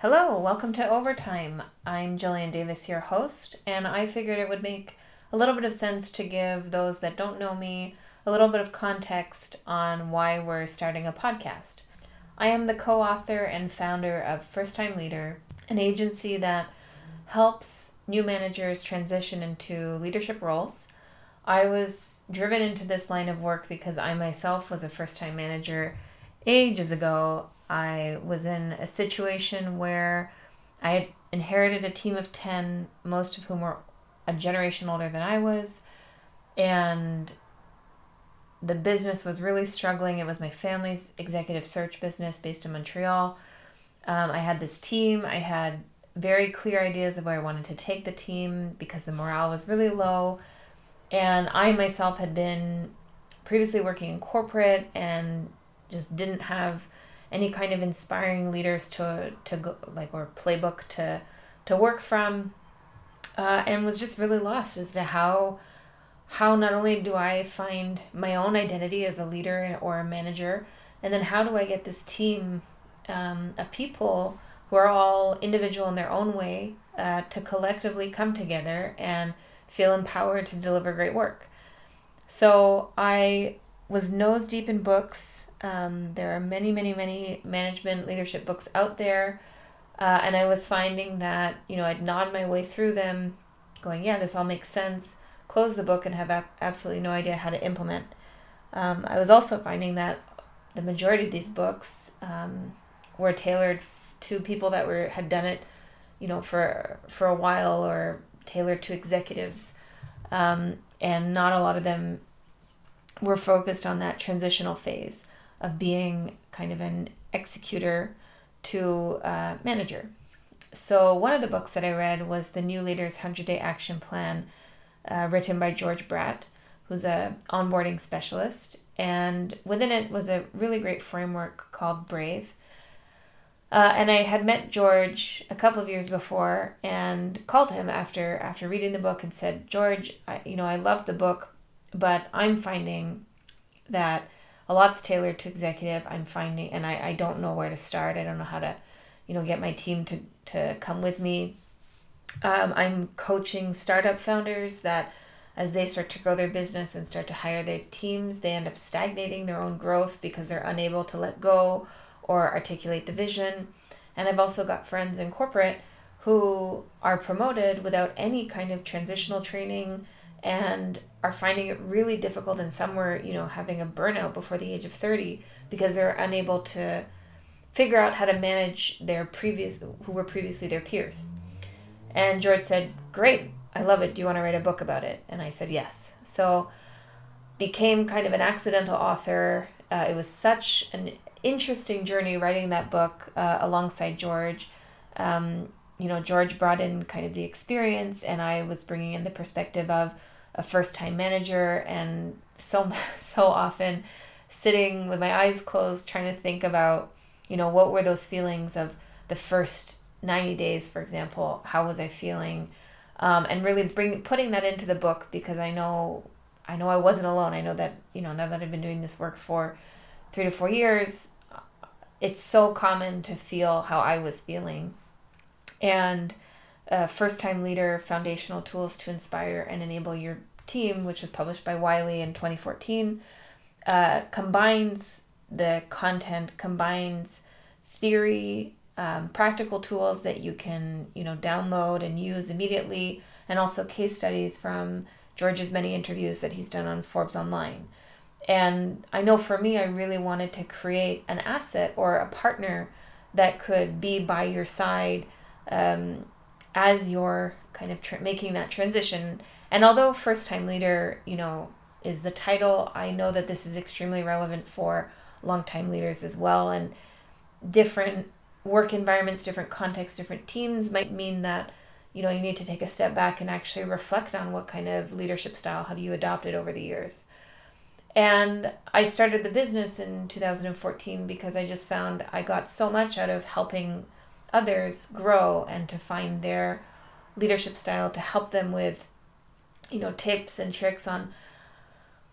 Hello, welcome to Overtime. I'm Gillian Davis, your host, and I figured it would make a little bit of sense to give those that don't know me a little bit of context on why we're starting a podcast. I am the co author and founder of First Time Leader, an agency that helps new managers transition into leadership roles. I was driven into this line of work because I myself was a first time manager ages ago I was in a situation where I had inherited a team of 10, most of whom were a generation older than I was. And the business was really struggling. It was my family's executive search business based in Montreal. Um, I had this team. I had very clear ideas of where I wanted to take the team because the morale was really low. And I myself had been previously working in corporate and just didn't have any kind of inspiring leaders to to go like or playbook to to work from uh, and was just really lost as to how how not only do I find my own identity as a leader or a manager, and then how do I get this team um, of people who are all individual in their own way uh, to collectively come together and feel empowered to deliver great work. So I was nose deep in books um, there are many, many, many management leadership books out there. Uh, and I was finding that, you know, I'd nod my way through them, going, yeah, this all makes sense, close the book, and have absolutely no idea how to implement. Um, I was also finding that the majority of these books um, were tailored to people that were had done it, you know, for for a while or tailored to executives, um, and not a lot of them were focused on that transitional phase of being kind of an executor to uh, manager. So, one of the books that I read was The New Leader's 100 Day Action Plan, uh, written by George Bradt, who's a onboarding specialist. And within it was a really great framework called Brave. Uh, and I had met George a couple of years before and called him after after reading the book and said, George, I, you know, I love the book, but I'm finding that a lot's tailored to executive. I'm finding, and I, I don't know where to start. I don't know how to, you know, get my team to, to come with me. Um, I'm coaching startup founders that as they start to grow their business and start to hire their teams, they end up stagnating their own growth because they're unable to let go or articulate the vision. And I've also got friends in corporate who are promoted without any kind of transitional training and are finding it really difficult and some were you know having a burnout before the age of 30 because they're unable to figure out how to manage their previous who were previously their peers. And george said great i love it. Do you want to write a book about it? And i said yes. So became kind of an accidental author. Uh, it was such an interesting journey writing that book uh, alongside george. Um, you know george brought in kind of the experience and i was bringing in the perspective of a first time manager and so so often sitting with my eyes closed trying to think about you know what were those feelings of the first 90 days for example? How was i feeling? Um, and really bring putting that into the book because i know i know i wasn't alone. I know that you know now that i've been doing this work for three to four years it's so common to feel how i was feeling. And uh, First Time Leader Foundational Tools to Inspire and Enable Your Team, which was published by Wiley in 2014, uh, combines the content, combines theory, um, practical tools that you can you know download and use immediately, and also case studies from George's many interviews that he's done on Forbes Online. And I know for me, I really wanted to create an asset or a partner that could be by your side um, as you're kind of tra- making that transition. And although first time leader, you know, is the title, I know that this is extremely relevant for long time leaders as well. And different work environments, different contexts, different teams might mean that you know you need to take a step back and actually reflect on what kind of leadership style have you adopted over the years and i started the business in 2014 because i just found i got so much out of helping others grow and to find their leadership style to help them with you know tips and tricks on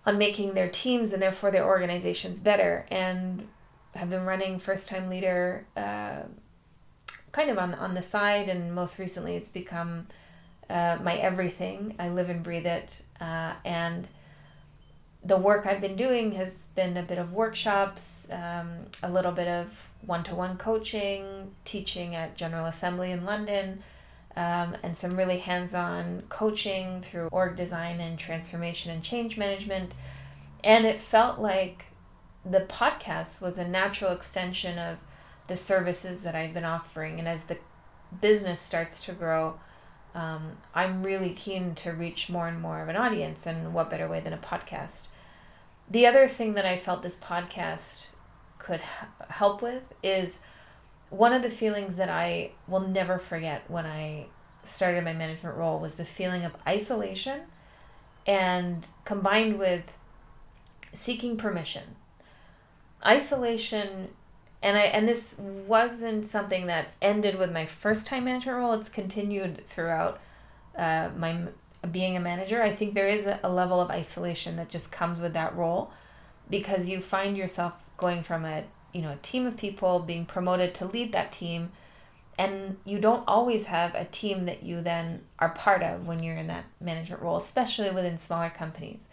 on making their teams and therefore their organizations better and have been running first time leader uh, kind of on, on the side, and most recently it's become uh, my everything. I live and breathe it. Uh, and the work I've been doing has been a bit of workshops, um, a little bit of one to one coaching, teaching at General Assembly in London, um, and some really hands on coaching through org design and transformation and change management. And it felt like the podcast was a natural extension of the services that I've been offering. And as the business starts to grow, um, I'm really keen to reach more and more of an audience. And what better way than a podcast? The other thing that I felt this podcast could help with is one of the feelings that I will never forget when I started my management role was the feeling of isolation and combined with seeking permission. Isolation and I and this wasn't something that ended with my first time management role. It's continued throughout uh, my being a manager. I think there is a, level of isolation that just comes with that role because you find yourself going from a you know a team of people being promoted to lead that team and you don't always have a team that you then are part of when you're in that management role especially within smaller companies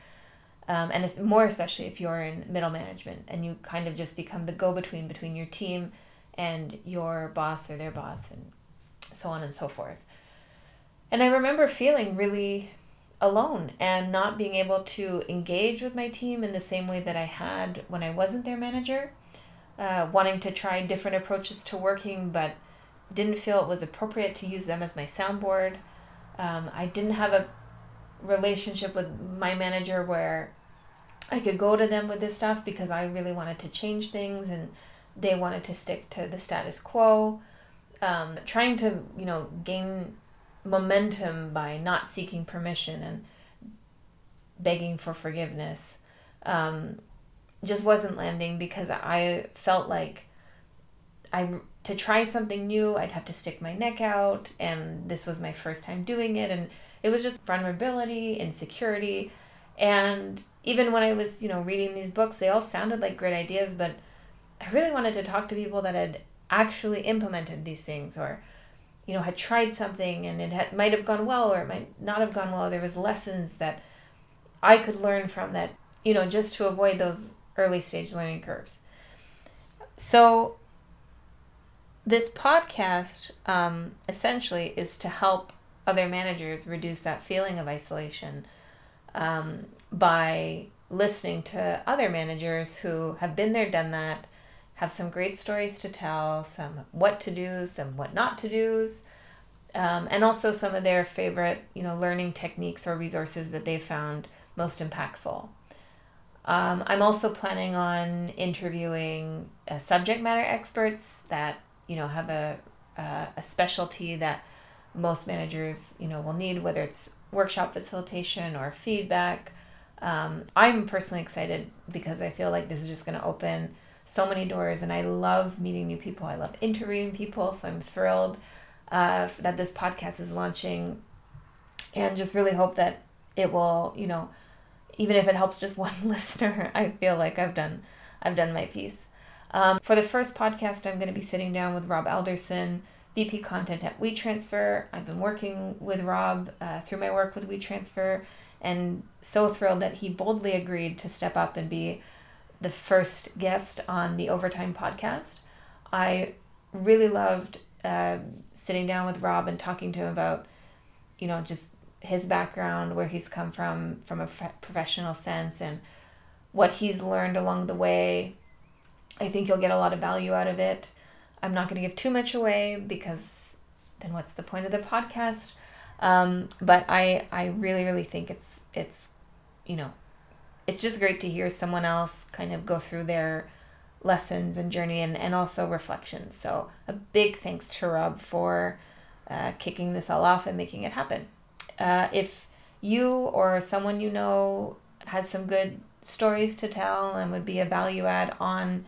um, and it's more especially if you're in middle management and you kind of just become the go-between between your team and your boss or their boss and so on and so forth and i remember feeling really alone and not being able to engage with my team in the same way that i had when i wasn't their manager uh, wanting to try different approaches to working but didn't feel it was appropriate to use them as my soundboard um, i didn't have a relationship with my manager where I could go to them with this stuff because I really wanted to change things and they wanted to stick to the status quo. Um, trying to, you know, gain momentum by not seeking permission and begging for forgiveness um, just wasn't landing because I felt like I to try something new I'd have to stick my neck out and this was my first time doing it and it was just vulnerability insecurity and even when I was, you know, reading these books, they all sounded like great ideas, but I really wanted to talk to people that had actually implemented these things or you know had tried something and it had might have gone well or it might not have gone well. There was lessons that i could learn from that you know just to avoid those early stage learning curves. So this podcast um, essentially is to help other managers reduce that feeling of isolation um, by listening to other managers who have been there, done that, have some great stories to tell, some what to do, some what not to do's, um, and also some of their favorite, you know, learning techniques or resources that they found most impactful. Um, I'm also planning on interviewing uh, subject matter experts that you know have a uh, a specialty that most managers you know will need, whether it's workshop facilitation or feedback. Um, I'm personally excited because I feel like this is just going to open so many doors, and I love meeting new people. I love interviewing people, so I'm thrilled uh, that this podcast is launching, and just really hope that it will, you know, even if it helps just one listener, I feel like I've done, I've done my piece. Um, for the first podcast, I'm going to be sitting down with Rob Alderson VP Content at WeTransfer. I've been working with Rob uh, through my work with WeTransfer and so thrilled that he boldly agreed to step up and be the first guest on the Overtime podcast. I really loved uh, sitting down with Rob and talking to him about, you know, just his background, where he's come from, from a professional sense, and what he's learned along the way. I think you'll get a lot of value out of it. I'm not going to give too much away because then what's the point of the podcast? Um, but I I really really think it's it's you know it's just great to hear someone else kind of go through their lessons and journey and, and also reflections. So a big thanks to Rob for uh, kicking this all off and making it happen. Uh, if you or someone you know has some good stories to tell and would be a value add on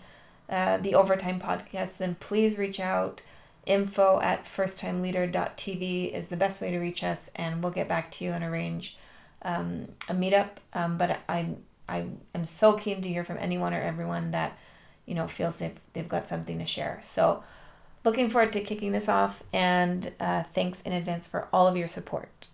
uh, the Overtime Podcast, then please reach out. Info at firsttimeleader.tv is the best way to reach us, and we'll get back to you and arrange um, a meetup. Um, but I, I am so keen to hear from anyone or everyone that you know feels they've, they've got something to share. So looking forward to kicking this off, and uh, thanks in advance for all of your support.